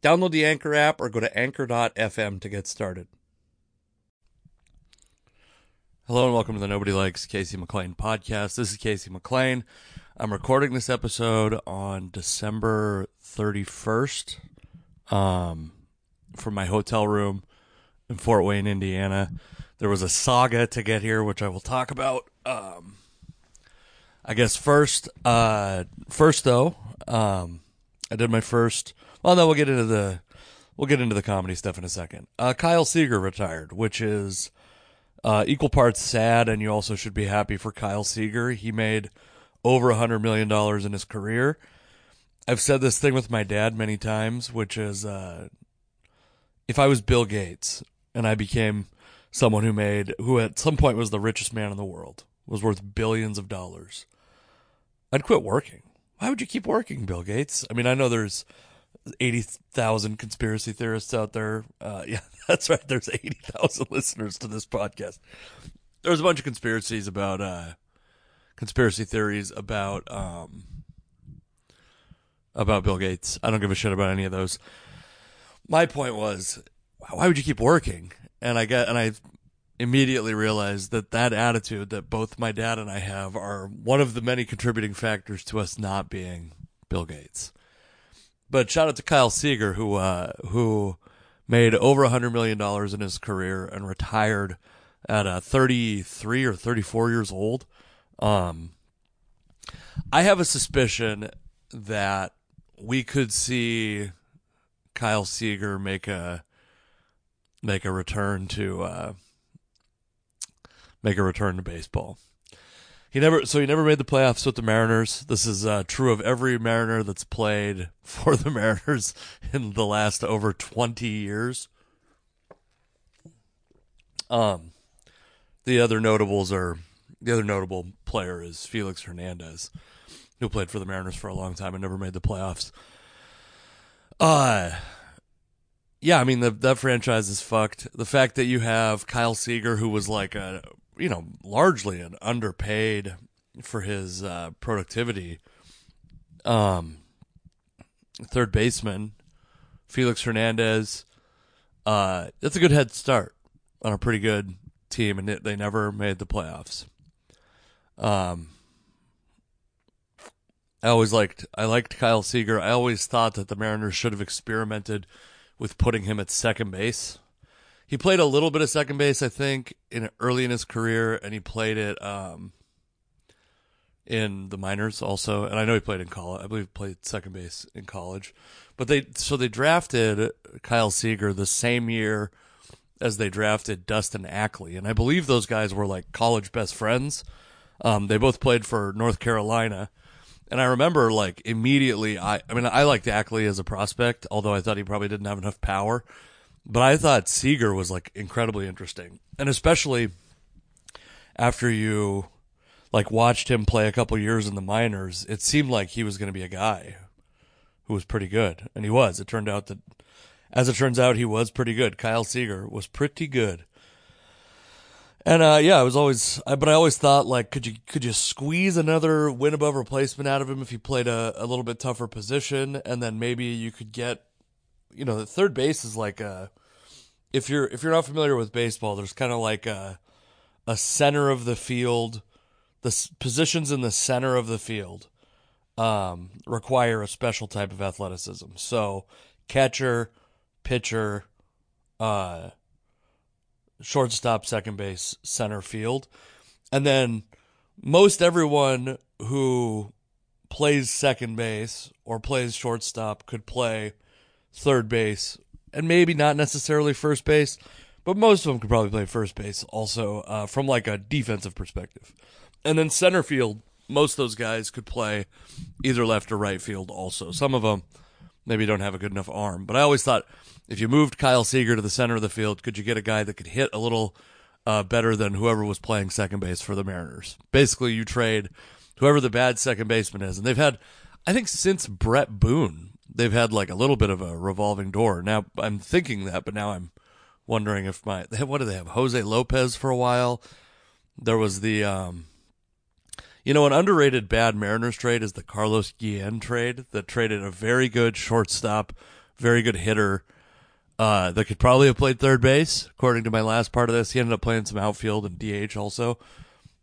Download the Anchor app or go to anchor.fm to get started. Hello and welcome to the Nobody Likes Casey McLain podcast. This is Casey McLain. I'm recording this episode on December 31st um, from my hotel room in Fort Wayne, Indiana. There was a saga to get here, which I will talk about. Um, I guess first, uh, first though, um, I did my first well, no, we'll get into the we'll get into the comedy stuff in a second. Uh, Kyle Seager retired, which is uh, equal parts sad, and you also should be happy for Kyle Seager. He made over a hundred million dollars in his career. I've said this thing with my dad many times, which is uh, if I was Bill Gates and I became someone who made who at some point was the richest man in the world, was worth billions of dollars, I'd quit working. Why would you keep working, Bill Gates? I mean, I know there's 80,000 conspiracy theorists out there. Uh, yeah, that's right. There's 80,000 listeners to this podcast. There's a bunch of conspiracies about, uh, conspiracy theories about, um, about Bill Gates. I don't give a shit about any of those. My point was, why would you keep working? And I get, and I immediately realized that that attitude that both my dad and I have are one of the many contributing factors to us not being Bill Gates. But shout out to Kyle Seager who uh, who made over hundred million dollars in his career and retired at uh, 33 or 34 years old. Um, I have a suspicion that we could see Kyle Seager make a make a return to uh, make a return to baseball. He never so he never made the playoffs with the Mariners. This is uh, true of every Mariner that's played for the Mariners in the last over 20 years. Um the other notables are the other notable player is Felix Hernandez, who played for the Mariners for a long time and never made the playoffs. Uh yeah, I mean the that franchise is fucked. The fact that you have Kyle Seager, who was like a you know, largely an underpaid for his uh, productivity. Um, third baseman Felix Hernandez. Uh, that's a good head start on a pretty good team, and it, they never made the playoffs. Um, I always liked I liked Kyle Seager. I always thought that the Mariners should have experimented with putting him at second base he played a little bit of second base, I think, in early in his career, and he played it um, in the minors also. And I know he played in college. I believe he played second base in college. But they so they drafted Kyle Seager the same year as they drafted Dustin Ackley, and I believe those guys were like college best friends. Um, they both played for North Carolina. And I remember like immediately I I mean I liked Ackley as a prospect, although I thought he probably didn't have enough power. But I thought Seager was like incredibly interesting, and especially after you like watched him play a couple years in the minors, it seemed like he was going to be a guy who was pretty good, and he was. It turned out that, as it turns out, he was pretty good. Kyle Seager was pretty good. And uh, yeah, I was always, but I always thought like, could you could you squeeze another win above replacement out of him if he played a, a little bit tougher position, and then maybe you could get, you know, the third base is like a if you're if you're not familiar with baseball, there's kind of like a a center of the field. The positions in the center of the field um, require a special type of athleticism. So catcher, pitcher, uh, shortstop, second base, center field, and then most everyone who plays second base or plays shortstop could play third base and maybe not necessarily first base, but most of them could probably play first base also uh, from like a defensive perspective. And then center field, most of those guys could play either left or right field also. Some of them maybe don't have a good enough arm, but I always thought if you moved Kyle Seager to the center of the field, could you get a guy that could hit a little uh, better than whoever was playing second base for the Mariners? Basically, you trade whoever the bad second baseman is. And they've had, I think, since Bret Boone, they've had like a little bit of a revolving door. Now I'm thinking that, but now I'm wondering if my what do they have? Jose Lopez for a while. There was the, um, you know, an underrated bad Mariners trade is the Carlos Guillen trade that traded a very good shortstop, very good hitter. Uh, that could probably have played third base, according to my last part of this. He ended up playing some outfield and DH also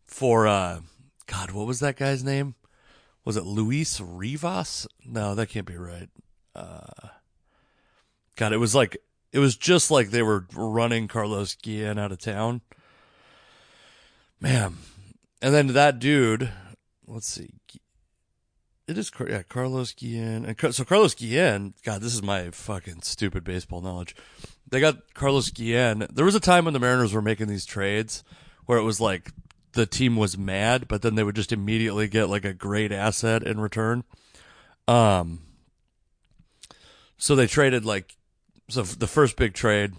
for uh, God, what was that guy's name? Was it Luis Rivas? No, that can't be right. Uh, God, it was like it was just like they were running Carlos Guillen out of town. Man, and then that dude, let's see, it is yeah, Carlos Guillen. And so Carlos Guillen, God, this is my fucking stupid baseball knowledge. They got Carlos Guillen. There was a time when the Mariners were making these trades where it was like the team was mad, but then they would just immediately get like a great asset in return. Um, so they traded like, so the first big trade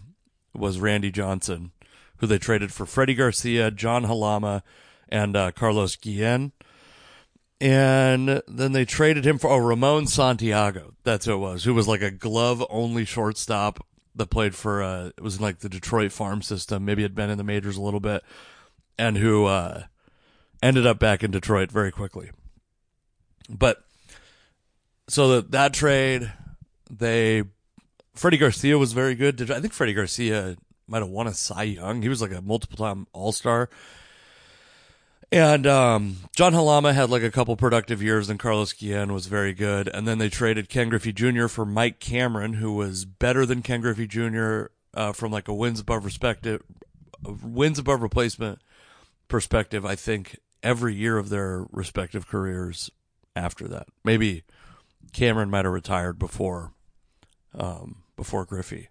was Randy Johnson, who they traded for Freddie Garcia, John Halama, and uh, Carlos Guillen. And then they traded him for oh, Ramon Santiago. That's who it was, who was like a glove only shortstop that played for, uh, it was in like the Detroit farm system. Maybe had been in the majors a little bit and who uh, ended up back in Detroit very quickly. But so that that trade, they Freddie Garcia was very good. I think Freddie Garcia might have won a Cy Young. He was like a multiple time All Star. And um, John Halama had like a couple productive years, and Carlos Guillen was very good. And then they traded Ken Griffey Jr. for Mike Cameron, who was better than Ken Griffey Jr. Uh, from like a wins above respective, wins above replacement perspective, I think every year of their respective careers after that. Maybe Cameron might have retired before um, before Griffey.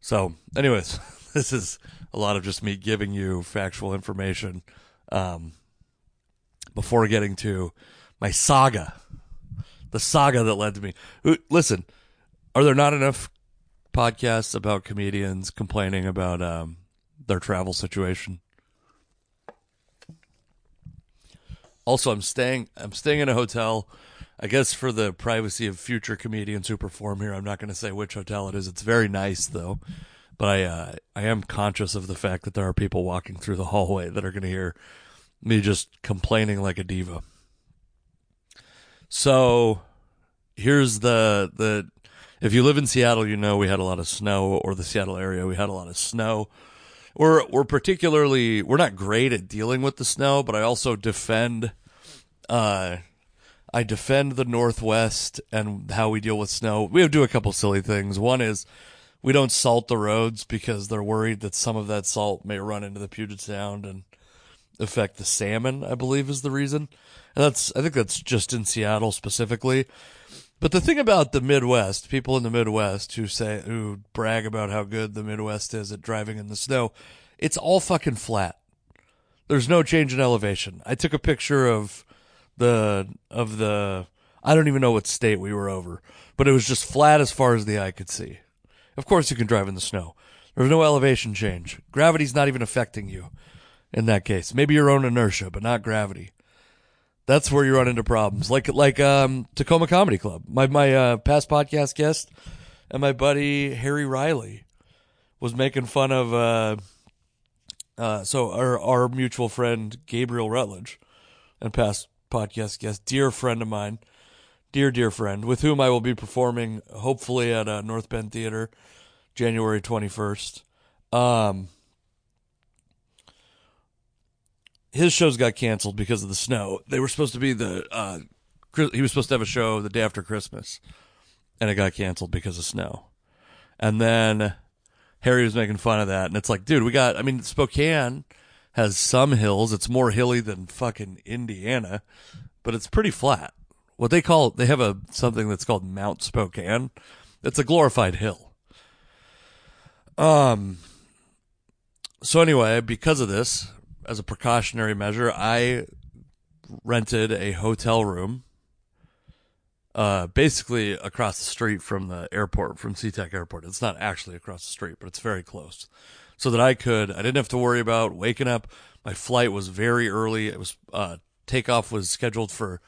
So, anyways, this is a lot of just me giving you factual information um, before getting to my saga, the saga that led to me. Listen, are there not enough podcasts about comedians complaining about um, their travel situation? Also, I'm staying I'm staying in a hotel. I guess for the privacy of future comedians who perform here, I'm not going to say which hotel it is. It's very nice though, but I uh, I am conscious of the fact that there are people walking through the hallway that are going to hear me just complaining like a diva. So here's the the if you live in Seattle, you know we had a lot of snow, or the Seattle area, we had a lot of snow we're we're particularly we're not great at dealing with the snow, but I also defend uh I defend the Northwest and how we deal with snow. We do a couple silly things. One is we don't salt the roads because they're worried that some of that salt may run into the Puget Sound and affect the salmon, I believe is the reason. And that's I think that's just in Seattle specifically. But the thing about the Midwest, people in the Midwest who say, who brag about how good the Midwest is at driving in the snow, it's all fucking flat. There's no change in elevation. I took a picture of the, of the, I don't even know what state we were over, but it was just flat as far as the eye could see. Of course you can drive in the snow. There's no elevation change. Gravity's not even affecting you in that case. Maybe your own inertia, but not gravity that's where you run into problems. Like like um, Tacoma Comedy Club. My my uh, past podcast guest and my buddy Harry Riley was making fun of uh, uh, so our our mutual friend Gabriel Rutledge and past podcast guest, dear friend of mine, dear dear friend, with whom I will be performing hopefully at uh, North Bend Theater, January twenty first. Um, his shows got canceled because of the snow. They were supposed to be the uh, he was supposed to have a show the day after Christmas, and it got canceled because of snow. And then Harry was making fun of that, and it's like, dude, we got. I mean, Spokane has some hills. It's more hilly than fucking Indiana, but it's pretty flat. What they call they have a something that's called Mount Spokane. It's a glorified hill. Um so anyway, because of this, as a precautionary measure, I rented a hotel room uh, basically across the street from the airport, from SeaTac Airport. It's not actually across the street, but it's very close. So that I could, I didn't have to worry about waking up. My flight was very early. It was, uh, takeoff was scheduled for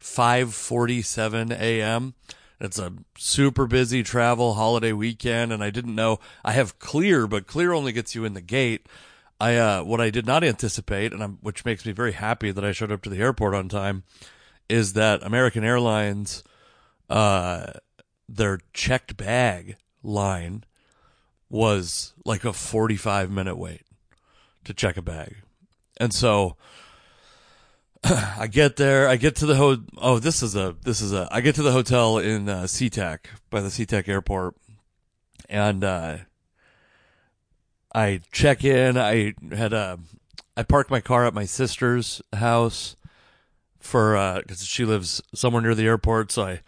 5:47 a.m. It's a super busy travel holiday weekend, and I didn't know I have Clear, but Clear only gets you in the gate. I uh, what I did not anticipate, and I'm, which makes me very happy that I showed up to the airport on time, is that American Airlines, uh, their checked bag line was like a 45 minute wait to check a bag, and so I get there. I get to the ho. Oh, this is a this is a. I get to the hotel in uh, SeaTac by the SeaTac airport, and uh, I check in. I had a. I parked my car at my sister's house for because uh, she lives somewhere near the airport. So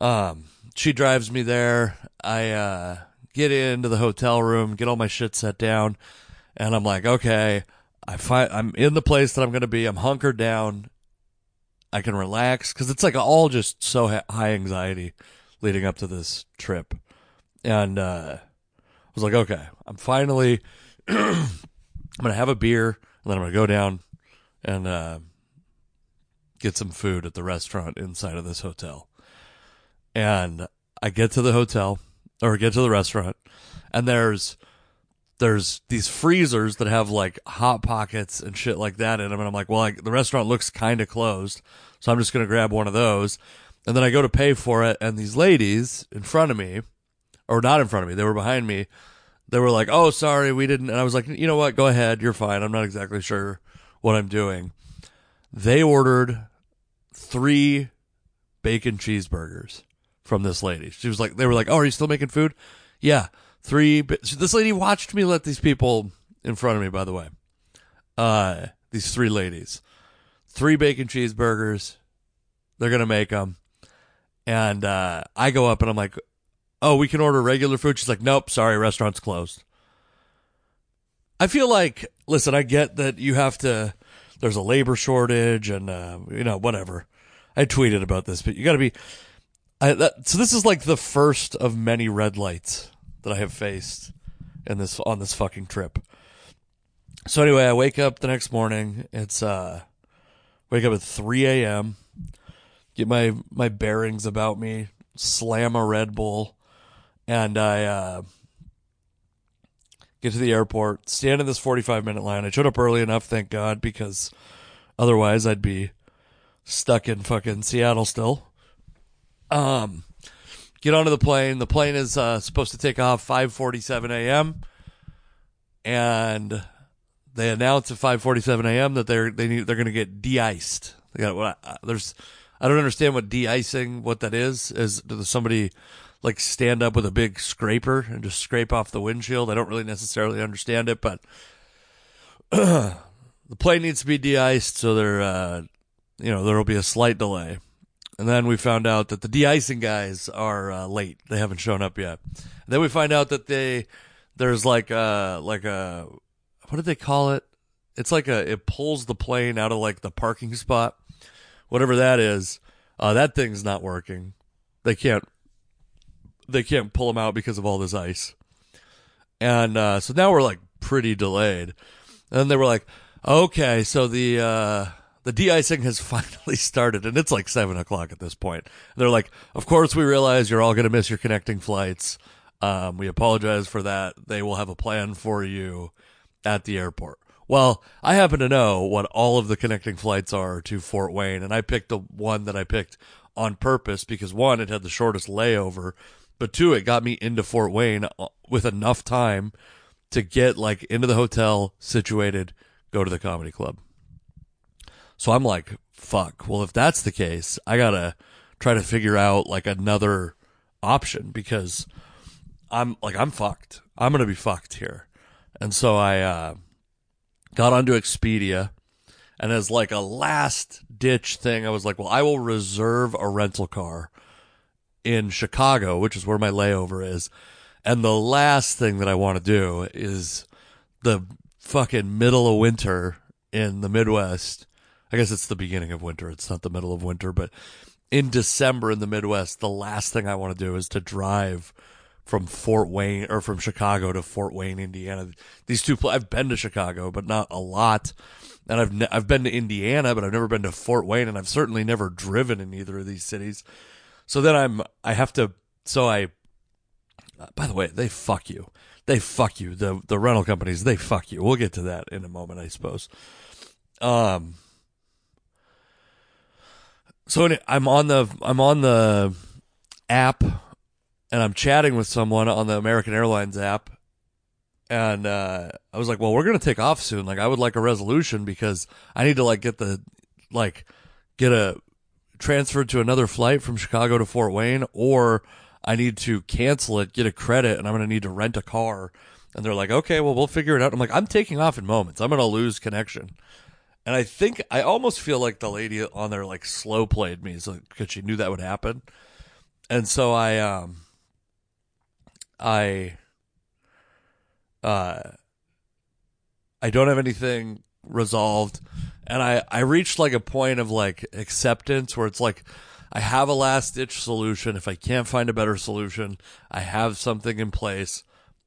I, um, she drives me there. I uh, get into the hotel room, get all my shit set down, and I'm like, okay I find I'm in the place that I'm to be. I'm hunkered down. I can relax because it's like all just so high anxiety leading up to this trip, and uh, was like, okay, I'm finally. I'm gonna have a beer, and then I'm gonna go down and uh, get some food at the restaurant inside of this hotel. And I get to the hotel or get to the restaurant, and there's there's these freezers that have like hot pockets and shit like that in them. And I'm like, well, like, the restaurant looks kind of closed. So I'm just to grab one of those. And then I go to pay for it. And these ladies in front of me, or not in front of me, they were behind me. They were like, oh, sorry, we didn't. And I was like, you know what? Go ahead. You're fine. I'm not exactly sure what I'm doing. They ordered three bacon cheeseburgers from this lady. She was like, they were like, oh, are you still making food? Yeah three. This lady watched me let these people in front of me. By the way, uh, these three ladies, three bacon cheeseburgers. They're gonna make them, and uh, I go up and I'm like, "Oh, we can order regular food." She's like, "Nope, sorry, restaurant's closed." I feel like, listen, I get that you have to. There's a labor shortage, and uh, you know, whatever. I tweeted about this, but you got to be. I, that, so this is like the first of many red lights that I have faced in this on this fucking trip. So anyway, I wake up the next morning. It's uh wake up at 3 a.m. Get my my bearings about me, slam a Red Bull, and I uh get to the airport, stand in this 45 minute line. I showed up early enough, thank God, because otherwise I'd be stuck in fucking Seattle still. Um get onto the plane. The plane is uh, supposed to take off 5:47 a.m. and they announce at 5:47 a.m. that they're they need, they're going to get de-iced. They got what there's I don't understand what de-icing what that is. Is somebody like stand up with a big scraper and just scrape off the windshield? I don't really necessarily understand it, but the plane needs to be de-iced so there uh, you know there will be a slight delay. And then we found out that the de-icing guys are uh, late. They haven't shown up yet. And then we find out that they there's like a like a what did they call it? It's like a it pulls the plane out of like the parking spot, whatever that is. Uh, that thing's not working. They can't they can't pull them out because of all this ice. And uh, so now we're like pretty delayed. And they were like, okay, so the uh, the de-icing has finally started and it's like seven o'clock at this point. They're like, of course we realize you're all going to miss your connecting flights. Um, we apologize for that. They will have a plan for you at the airport. Well, I happen to know what all of the connecting flights are to Fort Wayne and I picked the one that I picked on purpose because one, it had the shortest layover, but two, it got me into Fort Wayne uh, with enough time to get like into the hotel situated, go to the comedy club. So I'm like, fuck. Well, if that's the case, I gotta try to figure out like another option because I'm like, I'm fucked. I'm gonna be fucked here. And so I, uh, got onto Expedia, and as like a last ditch thing, I was like, well, I will reserve a rental car in Chicago, which is where my layover is. And the last thing that I want to do is the fucking middle of winter in the Midwest. I guess it's the beginning of winter. It's not the middle of winter, but in December in the Midwest, the last thing I want to do is to drive from Fort Wayne or from Chicago to Fort Wayne, Indiana. These two, I've been to Chicago, but not a lot. And I've, ne- I've been to Indiana, but I've never been to Fort Wayne and I've certainly never driven in either of these cities. So then I'm, I have to, so I, by the way, they fuck you. They fuck you. The, the rental companies, they fuck you. We'll get to that in a moment, I suppose. Um, so I'm on the, I'm on the app and I'm chatting with someone on the American Airlines app. And, uh, I was like, well, we're to take off soon. Like, I would like a resolution because I need to like get the, like, get a, transferred to another flight from Chicago to Fort Wayne, or I need to cancel it, get a credit, and I'm going to need to rent a car. And they're like, okay, well, we'll figure it out. I'm like, I'm taking off in moments. I'm going to lose connection. And I think I almost feel like the lady on there like slow played me because she knew that would happen. And so I, um, I, uh, I don't have anything resolved and I I reached like a point of like acceptance where it's like I have a last ditch solution. If I can't find a better solution, I have something in place.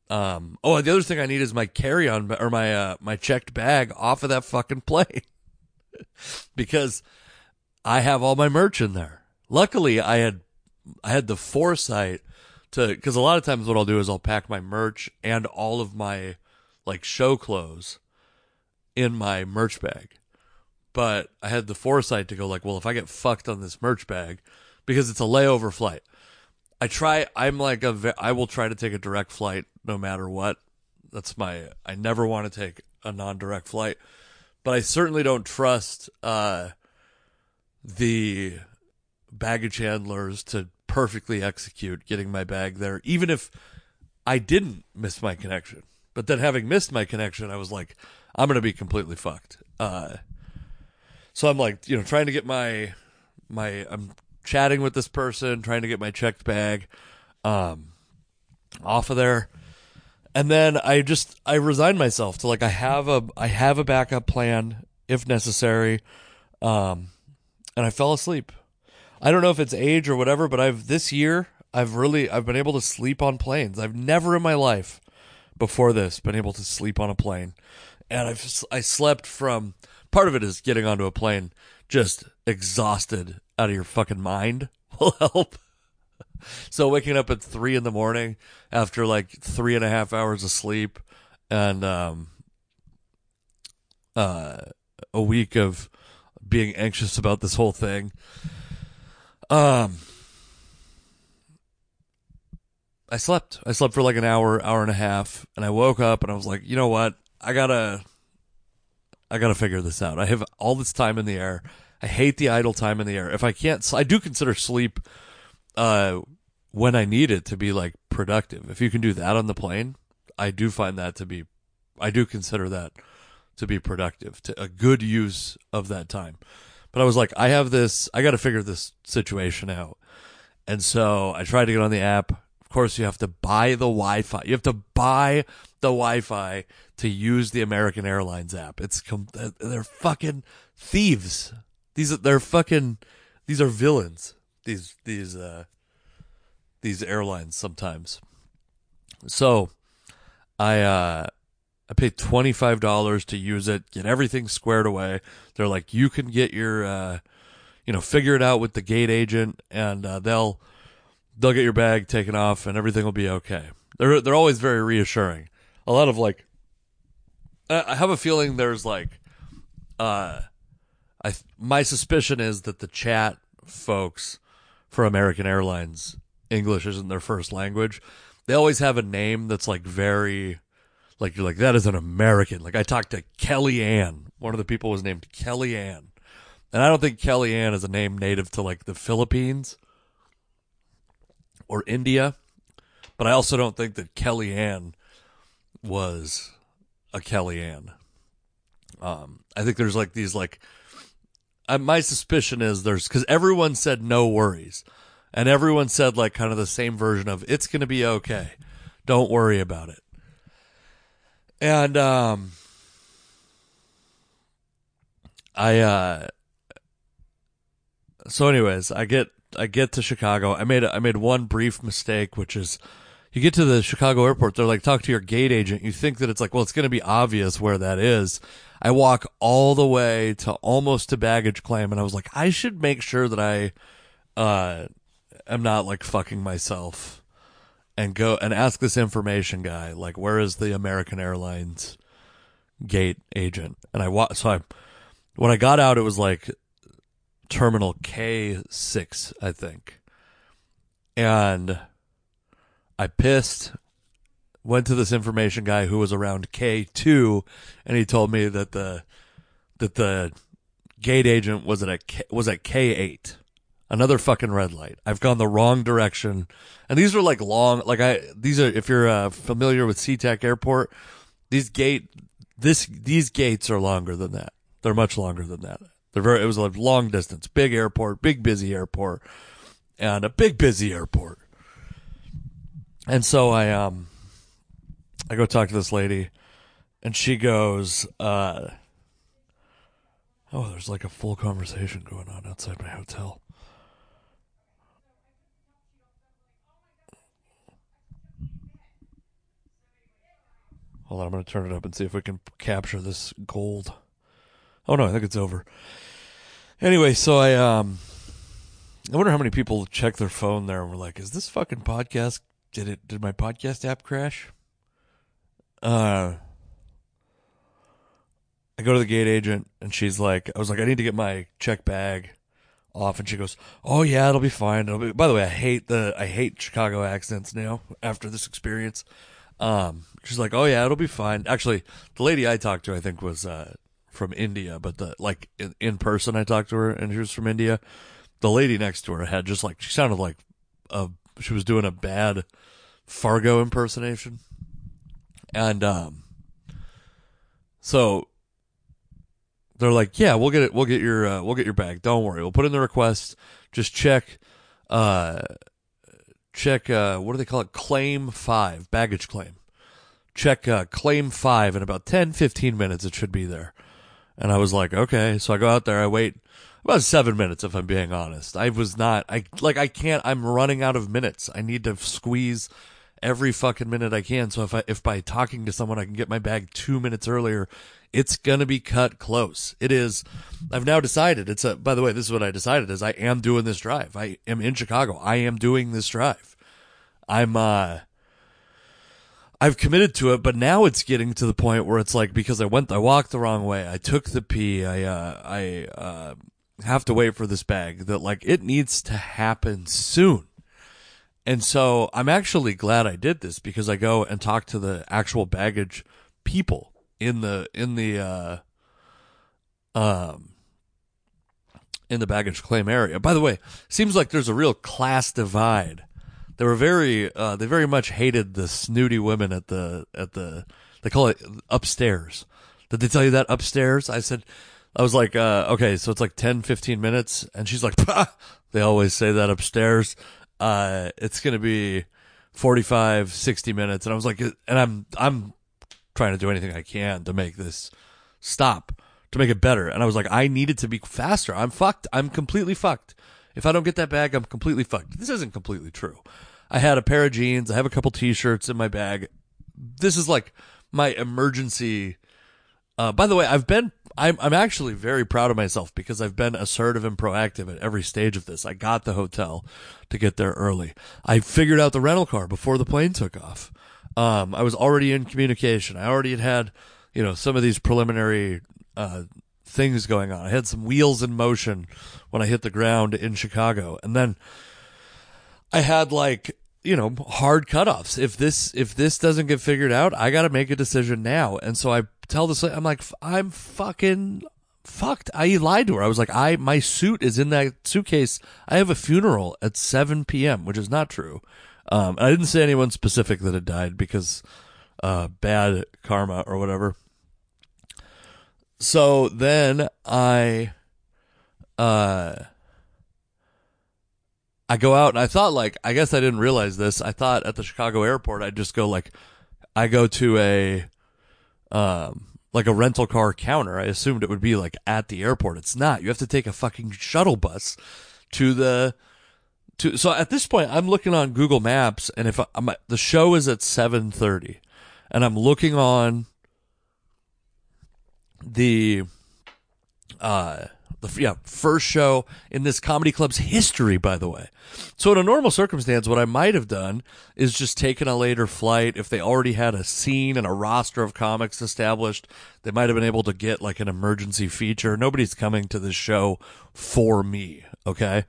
Um, oh, the other thing I need is my carry on or my uh, my checked bag off of that fucking plane because I have all my merch in there. Luckily, I had I had the foresight to because a lot of times what I'll do is I'll pack my merch and all of my like show clothes in my merch bag but I had the foresight to go like, well, if I get fucked on this merch bag, because it's a layover flight, I try. I'm like a. I will try to take a direct flight no matter what. That's my. I never want to take a non-direct flight, but I certainly don't trust uh, the baggage handlers to perfectly execute getting my bag there, even if I didn't miss my connection. But then having missed my connection, I was like, I'm gonna be completely fucked. Uh, so I'm like, you know, trying to get my my I'm chatting with this person, trying to get my checked bag um off of there. And then I just I resign myself to like I have a I have a backup plan if necessary. Um and I fell asleep. I don't know if it's age or whatever, but I've this year I've really I've been able to sleep on planes. I've never in my life before this been able to sleep on a plane. And I've I slept from part of it is getting onto a plane just exhausted out of your fucking mind will help. So waking up at three in the morning after like three and a half hours of sleep and um uh a week of being anxious about this whole thing. Um I slept. I slept for like an hour, hour and a half, and I woke up and I was like, you know what? I gotta I got to figure this out. I have all this time in the air. I hate the idle time in the air. If I can't, I do consider sleep, uh, when I need it to be like productive. If you can do that on the plane, I do find that to be, I do consider that to be productive, to a good use of that time. But I was like, I have this, I got to figure this situation out. And so I tried to get on the app. Of course, you have to buy the Wi Fi. You have to buy the Wi-Fi to use the American Airlines app. It's com- they're fucking thieves. These they're fucking these are villains. These these uh these airlines sometimes. So I uh I paid twenty five dollars to use it, get everything squared away. They're like, you can get your uh you know, figure it out with the gate agent and uh, they'll they'll get your bag taken off and everything will be okay. They're they're always very reassuring a lot of like I have a feeling there's like uh I my suspicion is that the chat folks for American Airlines English isn't their first language. They always have a name that's like very like you're like that is an American. Like I talked to Kellyanne. One of the people was named Kellyanne. And I don't think Kellyanne is a name native to like the Philippines or India. But I also don't think that Kellyanne was a Kellyanne. Um, I think there's like these like, my suspicion is there's because everyone said no worries, and everyone said like kind of the same version of it's gonna be okay, don't worry about it. And um, I uh, so anyways, I get I get to Chicago. I made I made one brief mistake, which is you get to the Chicago airport, they're like, talk to your gate agent. You think that it's like, well, it's going to be obvious where that is. I walk all the way to almost to baggage claim. And I was like, I should make sure that I, uh, am not like fucking myself and go and ask this information guy, like, where is the American Airlines gate agent? And I walk, so I, when I got out, it was like terminal K6, I think. And, I pissed, went to this information guy who was around K2 and he told me that the that the gate agent was at a K, was at K8. Another fucking red light. I've gone the wrong direction. And these are like long like I these are if you're uh, familiar with SeaTac Airport, these gate this these gates are longer than that. They're much longer than that. They're very it was a long distance, big airport, big busy airport, and a big busy airport. And so I um I go talk to this lady and she goes, uh Oh, there's like a full conversation going on outside my hotel. Hold on, I'm going to turn it up and see if we can capture this gold. Oh no, I think it's over. Anyway, so I um I wonder how many people check their phone there and were like, "Is this fucking podcast did it did my podcast app crash? Uh I go to the gate agent and she's like I was like I need to get my check bag off and she goes, "Oh yeah, it'll be fine." It'll be, by the way, I hate the I hate Chicago accents now after this experience. Um she's like, "Oh yeah, it'll be fine." Actually, the lady I talked to I think was uh from India, but the like in, in person I talked to her and she was from India. The lady next to her had just like she sounded like a she was doing a bad Fargo impersonation. And um so they're like, "Yeah, we'll get it. We'll get your uh, we'll get your bag. Don't worry. We'll put in the request. Just check uh check uh what do they call it? Claim 5, baggage claim. Check uh claim 5 in about 10 15 minutes it should be there." And I was like, "Okay." So I go out there, I wait about seven minutes, if I'm being honest. I was not, I, like, I can't, I'm running out of minutes. I need to squeeze every fucking minute I can. So if I, if by talking to someone I can get my bag two minutes earlier, it's gonna be cut close. It is, I've now decided, it's a, by the way, this is what I decided is I am doing this drive. I am in Chicago. I am doing this drive. I'm, uh, I've committed to it, but now it's getting to the point where it's like because I went, I walked the wrong way. I took the pee. I, uh, I, uh, have to wait for this bag that like it needs to happen soon. And so I'm actually glad I did this because I go and talk to the actual baggage people in the in the uh um in the baggage claim area. By the way, seems like there's a real class divide. They were very uh they very much hated the snooty women at the at the they call it upstairs. Did they tell you that upstairs? I said I was like, uh, okay, so it's like 10, 15 minutes. And she's like, bah! they always say that upstairs. Uh, it's going to be 45, 60 minutes. And I was like, and I'm, I'm trying to do anything I can to make this stop, to make it better. And I was like, I need it to be faster. I'm fucked. I'm completely fucked. If I don't get that bag, I'm completely fucked. This isn't completely true. I had a pair of jeans. I have a couple t-shirts in my bag. This is like my emergency. Uh, by the way, I've been I'm I'm actually very proud of myself because I've been assertive and proactive at every stage of this. I got the hotel to get there early. I figured out the rental car before the plane took off. Um, I was already in communication. I already had had, you know, some of these preliminary uh, things going on. I had some wheels in motion when I hit the ground in Chicago, and then I had like you know hard cutoffs. If this if this doesn't get figured out, I got to make a decision now. And so I tell this. I'm like, I'm fucking fucked. I lied to her. I was like, I my suit is in that suitcase. I have a funeral at 7 p.m., which is not true. Um, I didn't say anyone specific that had died because uh, bad karma or whatever. so then I, uh, I go out and I thought like I guess I didn't realize this. I thought at the Chicago airport I'd just go like I go to a um like a rental car counter. I assumed it would be like at the airport. It's not. You have to take a fucking shuttle bus to the to so at this point I'm looking on Google Maps and if I, I'm the show is at 7:30 and I'm looking on the uh the yeah first show in this comedy club's history by the way. So in a normal circumstance what i might have done is just taken a later flight. If they already had a scene and a roster of comics established they might have been able to get like an emergency feature. Nobody's coming to this show for me okay?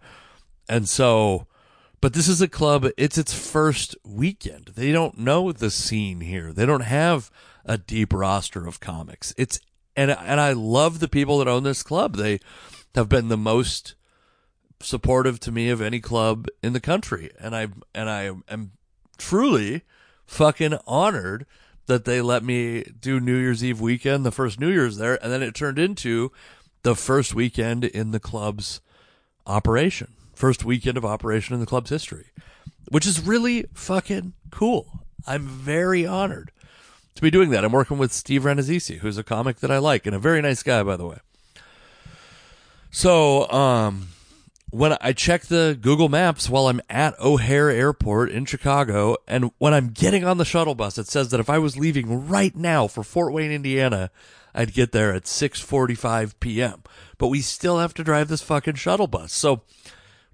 And so but this is a club it's its first weekend. They don't know the scene here. They don't have a deep roster of comics. It's and and I love the people that own this club. They have been the most supportive to me of any club in the country, and I and I am truly fucking honored that they let me do New Year's Eve weekend, the first New Year's there, and then it turned into the first weekend in the club's operation, first weekend of operation in the club's history, which is really fucking cool. I'm very honored to be doing that. I'm working with Steve Rannazzisi, who's a comic that I like and a very nice guy, by the way. So, um, when I check the Google Maps while I'm at O'Hare Airport in Chicago, and when I'm getting on the shuttle bus, it says that if I was leaving right now for Fort Wayne, Indiana, I'd get there at 6:45 p.m. But we still have to drive this fucking shuttle bus. So,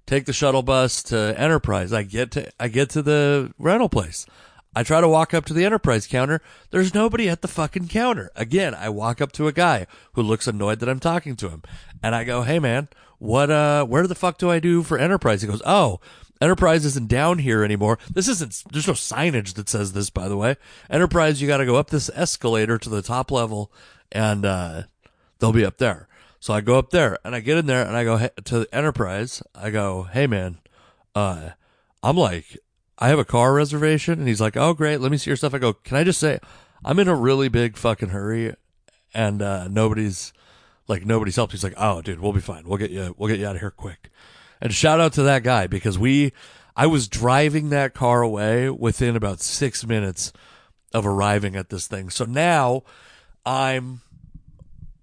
take the shuttle bus to Enterprise. I get to I get to the rental place. I try to walk up to the enterprise counter. There's nobody at the fucking counter. Again, I walk up to a guy who looks annoyed that I'm talking to him. And I go, Hey man, what, uh, where the fuck do I do for enterprise? He goes, Oh, enterprise isn't down here anymore. This isn't, there's no signage that says this, by the way. Enterprise, you got to go up this escalator to the top level and, uh, they'll be up there. So I go up there and I get in there and I go hey, to the enterprise. I go, Hey man, uh, I'm like, I have a car reservation. And he's like, oh, great. Let me see your stuff. I go, can I just say, I'm in a really big fucking hurry and, uh, nobody's like, nobody's helped. He's like, oh, dude, we'll be fine. We'll get you, we'll get you out of here quick. And shout out to that guy because we, I was driving that car away within about six minutes of arriving at this thing. So now I'm,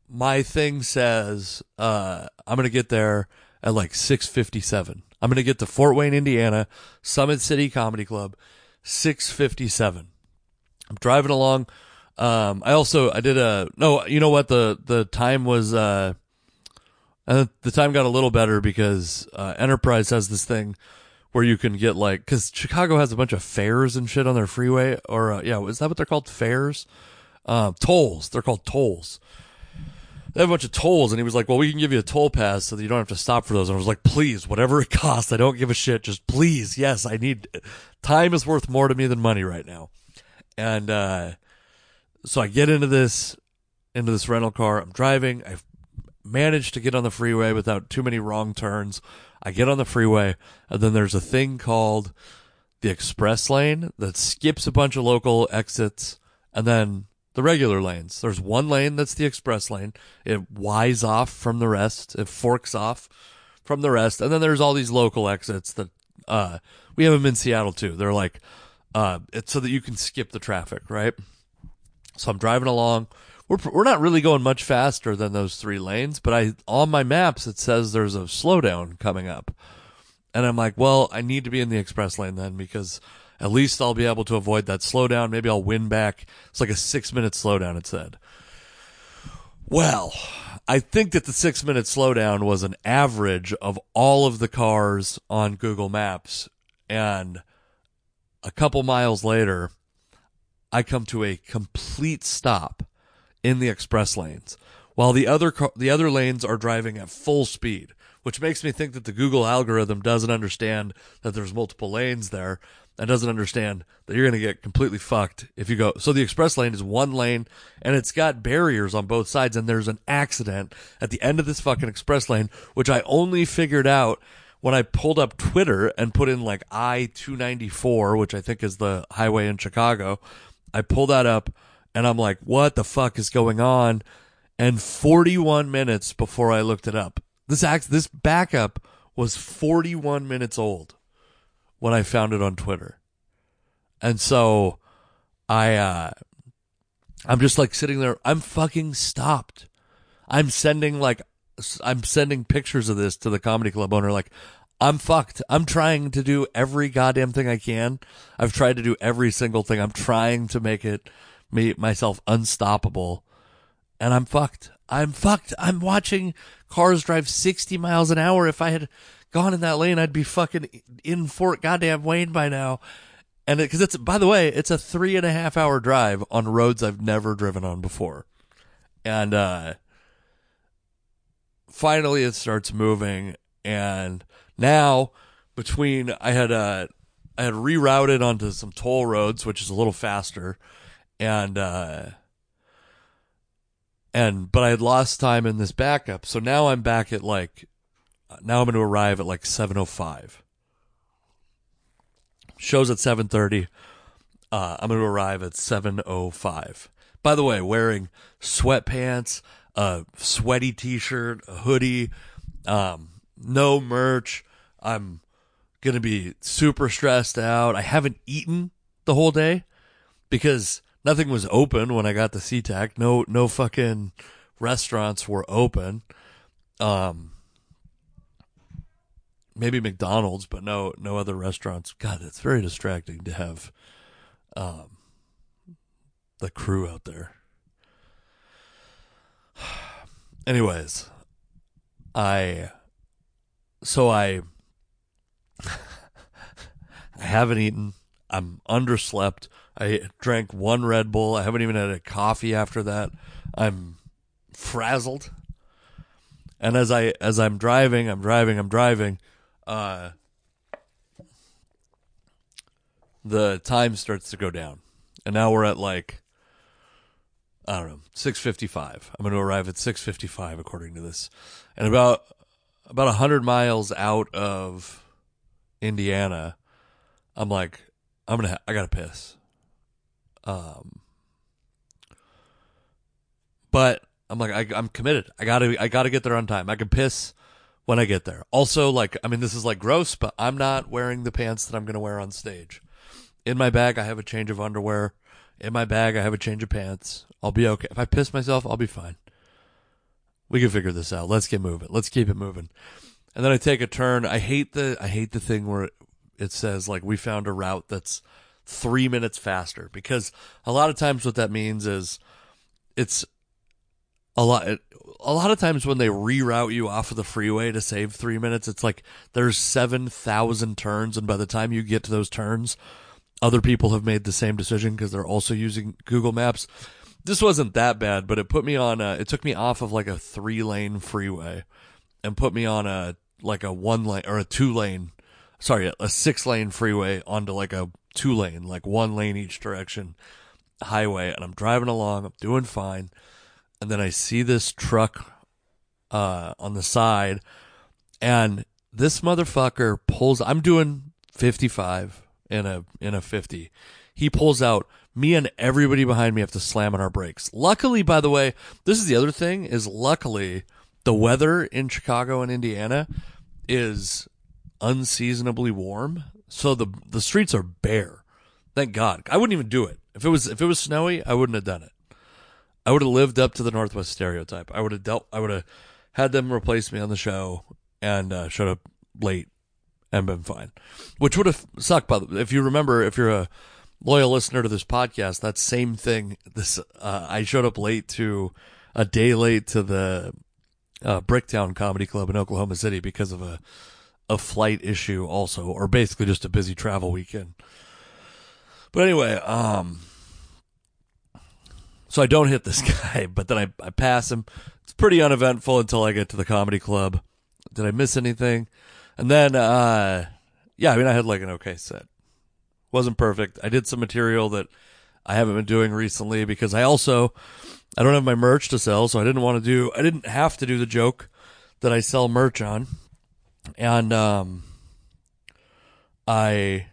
my thing says, uh, I'm going to get there at like 657. I'm going to get to Fort Wayne, Indiana, Summit City Comedy Club, 657. I'm driving along. Um, I also, I did a, no, you know what? The, the time was, uh, and the time got a little better because, uh, Enterprise has this thing where you can get like, cause Chicago has a bunch of fares and shit on their freeway or, uh, yeah, is that what they're called? Fares? Um, tolls. They're called tolls they have a bunch of tolls, and he was like, "Well, we can give you a toll pass so that you don't have to stop for those." And I was like, "Please, whatever it costs, I don't give a shit. Just please, yes, I need. Time is worth more to me than money right now." And uh, so I get into this into this rental car. I'm driving. I've managed to get on the freeway without too many wrong turns. I get on the freeway, and then there's a thing called the express lane that skips a bunch of local exits, and then the regular lanes. There's one lane that's the express lane. It Y's off from the rest. It forks off from the rest. And then there's all these local exits that uh, we have them in Seattle too. They're like uh, it's so that you can skip the traffic, right? So I'm driving along. We're we're not really going much faster than those three lanes, but I on my maps it says there's a slowdown coming up. And I'm like, well, I need to be in the express lane then because at least I'll be able to avoid that slowdown. Maybe I'll win back. It's like a six minute slowdown, it said. Well, I think that the six minute slowdown was an average of all of the cars on Google Maps. And a couple miles later, I come to a complete stop in the express lanes while the other car- the other lanes are driving at full speed, which makes me think that the Google algorithm doesn't understand that there's multiple lanes there and doesn't understand that you're going to get completely fucked if you go. So the express lane is one lane and it's got barriers on both sides and there's an accident at the end of this fucking express lane, which I only figured out when I pulled up Twitter and put in like I 294, which I think is the highway in Chicago. I pull that up and I'm like, what the fuck is going on? and 41 minutes before I looked it up. This act, this backup was 41 minutes old when I found it on Twitter. And so I uh I'm just like sitting there I'm fucking stopped. I'm sending like I'm sending pictures of this to the comedy club owner like I'm fucked. I'm trying to do every goddamn thing I can. I've tried to do every single thing. I'm trying to make it me myself unstoppable. And I'm fucked. I'm fucked. I'm watching cars drive 60 miles an hour. If I had gone in that lane, I'd be fucking in Fort goddamn Wayne by now. And because it, it's, by the way, it's a three and a half hour drive on roads I've never driven on before. And, uh, finally it starts moving. And now between, I had, uh, I had rerouted onto some toll roads, which is a little faster. And, uh, and, but I had lost time in this backup. So now I'm back at like now I'm going to arrive at like 7:05. Shows at 7:30. Uh, I'm going to arrive at 7:05. By the way, wearing sweatpants, a sweaty t-shirt, a hoodie, um, no merch. I'm going to be super stressed out. I haven't eaten the whole day because nothing was open when I got the SeaTac. No, no fucking restaurants were open. Um, maybe McDonald's, but no no other restaurants. God, it's very distracting to have um, the crew out there. Anyways, I so I I haven't eaten. I'm underslept. I drank one Red Bull. I haven't even had a coffee after that. I'm frazzled. And as I as I'm driving, I'm driving, I'm driving uh, the time starts to go down, and now we're at like I don't know six fifty five. I'm going to arrive at six fifty five according to this, and about about hundred miles out of Indiana, I'm like I'm gonna I gotta piss. Um, but I'm like I, I'm committed. I gotta I gotta get there on time. I can piss when I get there. Also, like, I mean, this is like gross, but I'm not wearing the pants that I'm going to wear on stage. In my bag, I have a change of underwear. In my bag, I have a change of pants. I'll be okay. If I piss myself, I'll be fine. We can figure this out. Let's get moving. Let's keep it moving. And then I take a turn. I hate the I hate the thing where it says like we found a route that's three minutes faster because a lot of times what that means is it's a lot a lot of times when they reroute you off of the freeway to save three minutes, it's like there's 7,000 turns. And by the time you get to those turns, other people have made the same decision because they're also using Google Maps. This wasn't that bad, but it put me on a, it took me off of like a three lane freeway and put me on a, like a one lane or a two lane, sorry, a six lane freeway onto like a two lane, like one lane each direction highway. And I'm driving along. I'm doing fine and then I see this truck uh, on the side, and this motherfucker pulls. I'm doing 55 in a in a 50. He pulls out. Me and everybody behind me have to slam on our brakes. Luckily, by the way, this is the other thing: is luckily the weather in Chicago and Indiana is unseasonably warm, so the the streets are bare. Thank God. I wouldn't even do it if it was if it was snowy. I wouldn't have done it. I would have lived up to the Northwest stereotype. I would have dealt. I would have had them replace me on the show and uh, showed up late and been fine, which would have sucked. By But if you remember, if you're a loyal listener to this podcast, that same thing. This uh, I showed up late to a day late to the uh, Bricktown Comedy Club in Oklahoma City because of a a flight issue, also, or basically just a busy travel weekend. But anyway, um, so I don't hit this guy, but then I, I pass him. It's pretty uneventful until I get to the comedy club. Did I miss anything? And then, uh, yeah, I mean, I had like an okay set. Wasn't perfect. I did some material that I haven't been doing recently because I also, I don't have my merch to sell, so I didn't want to do, I didn't have to do the joke that I sell merch on. And, um, I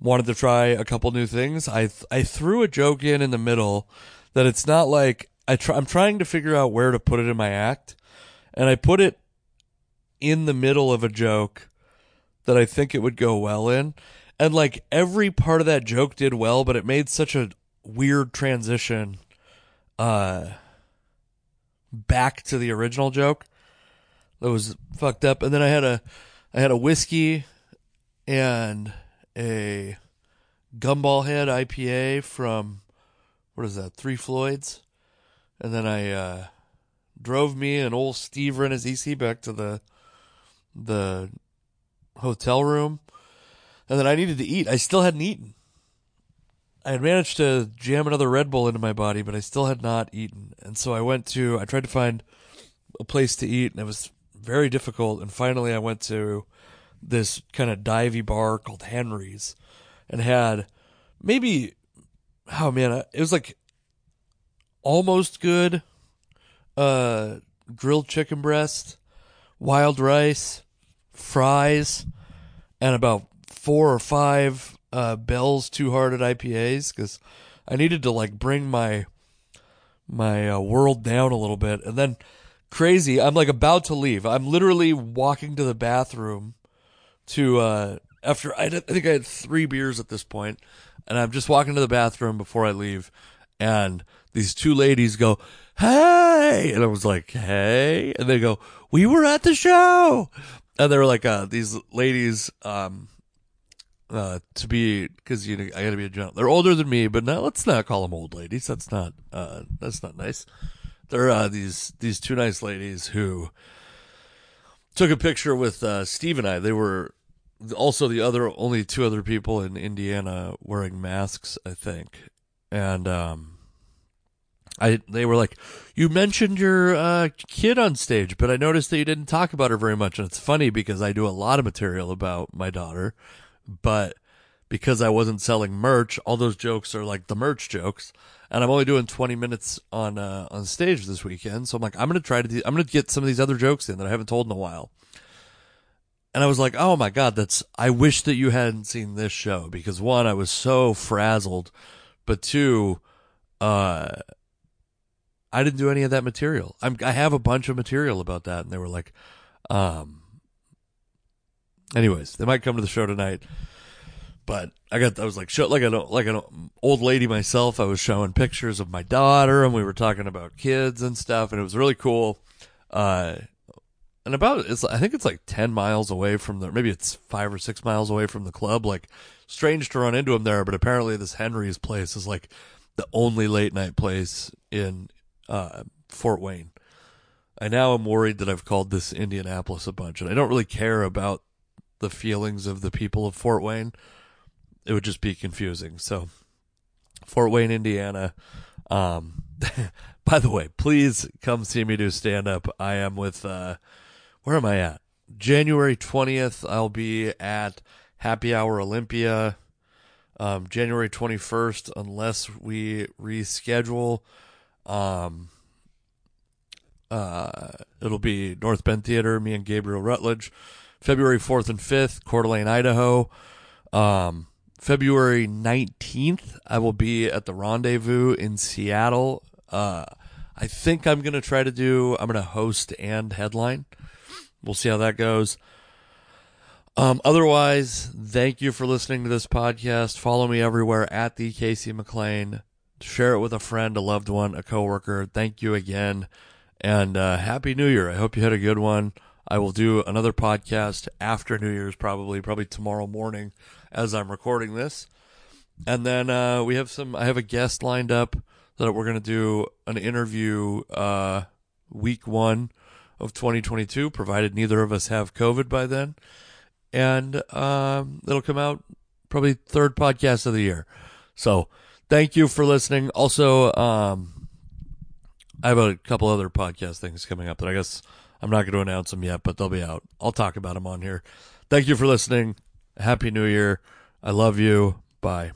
wanted to try a couple new things. I th- I threw a joke in in the middle that it's not like I try, I'm trying to figure out where to put it in my act, and I put it in the middle of a joke that I think it would go well in. And like every part of that joke did well, but it made such a weird transition uh back to the original joke that was fucked up. And then I had a I had a whiskey and a gumball head IPA from what is that, Three Floyds? And then I uh drove me and old Steve and his EC back to the the hotel room. And then I needed to eat. I still hadn't eaten. I had managed to jam another Red Bull into my body, but I still had not eaten. And so I went to, I tried to find a place to eat, and it was very difficult. And finally, I went to this kind of divey bar called Henry's and had maybe, oh man, it was like almost good uh, grilled chicken breast, wild rice, fries, and about four or five uh, Bell's Two Hearted IPAs because I needed to like bring my my uh, world down a little bit, and then crazy. I'm like about to leave. I'm literally walking to the bathroom to uh, after I, I think I had three beers at this point, and I'm just walking to the bathroom before I leave, and these two ladies go, "Hey," and I was like, "Hey," and they go, "We were at the show," and they were like, uh, "These ladies." Um, uh, to be because you know I got to be a gentleman. They're older than me, but now let's not call them old ladies. That's not uh, that's not nice. They're uh, these these two nice ladies who took a picture with uh, Steve and I. They were also the other only two other people in Indiana wearing masks, I think, and um, I they were like, "You mentioned your uh, kid on stage, but I noticed that you didn't talk about her very much." And it's funny because I do a lot of material about my daughter but because I wasn't selling merch, all those jokes are like the merch jokes, and I'm only doing 20 minutes on uh, on stage this weekend. So I'm like, I'm gonna try to, I'm gonna get some of these other jokes in that I haven't told in a while. And I was like, oh my god, that's. I wish that you hadn't seen this show because one, I was so frazzled, but two, uh, I didn't do any of that material. I'm, I have a bunch of material about that, and they were like, um, Anyways, they might come to the show tonight. But I got I was like show like an like an old lady myself. I was showing pictures of my daughter, and we were talking about kids and stuff, and it was really cool. Uh, and about it's I think it's like ten miles away from the maybe it's five or six miles away from the club. Like strange to run into him there, but apparently this Henry's place is like the only late night place in uh, Fort Wayne. I now am worried that I've called this Indianapolis a bunch, and I don't really care about the feelings of the people of Fort Wayne, it would just be confusing. So, Fort Wayne, Indiana. Um, by the way, please come see me do stand up. I am with, uh, where am I at? January 20th, I'll be at Happy Hour Olympia. Um, January 21st, unless we reschedule, um, uh, it'll be North Bend Theater, me and Gabriel Rutledge. February 4th and 5th, Coeur d'Alene, Idaho. Um, February 19th, I will be at the Rendezvous in Seattle. Uh, I think I'm going to try to do, I'm going to host and headline. We'll see how that goes. Um, otherwise, thank you for listening to this podcast. Follow me everywhere at the Casey McLain. Share it with a friend, a loved one, a coworker. Thank you again. And uh, Happy New Year. I hope you had a good one. I will do another podcast after New Year's, probably, probably tomorrow morning as I'm recording this. And then uh, we have some, I have a guest lined up that we're going to do an interview uh, week one of 2022, provided neither of us have COVID by then. And um, it'll come out probably third podcast of the year. So thank you for listening. Also, um, I have a couple other podcast things coming up that I guess I'm not going to announce them yet, but they'll be out. I'll talk about them on here. Thank you for listening. Happy New Year. I love you. Bye.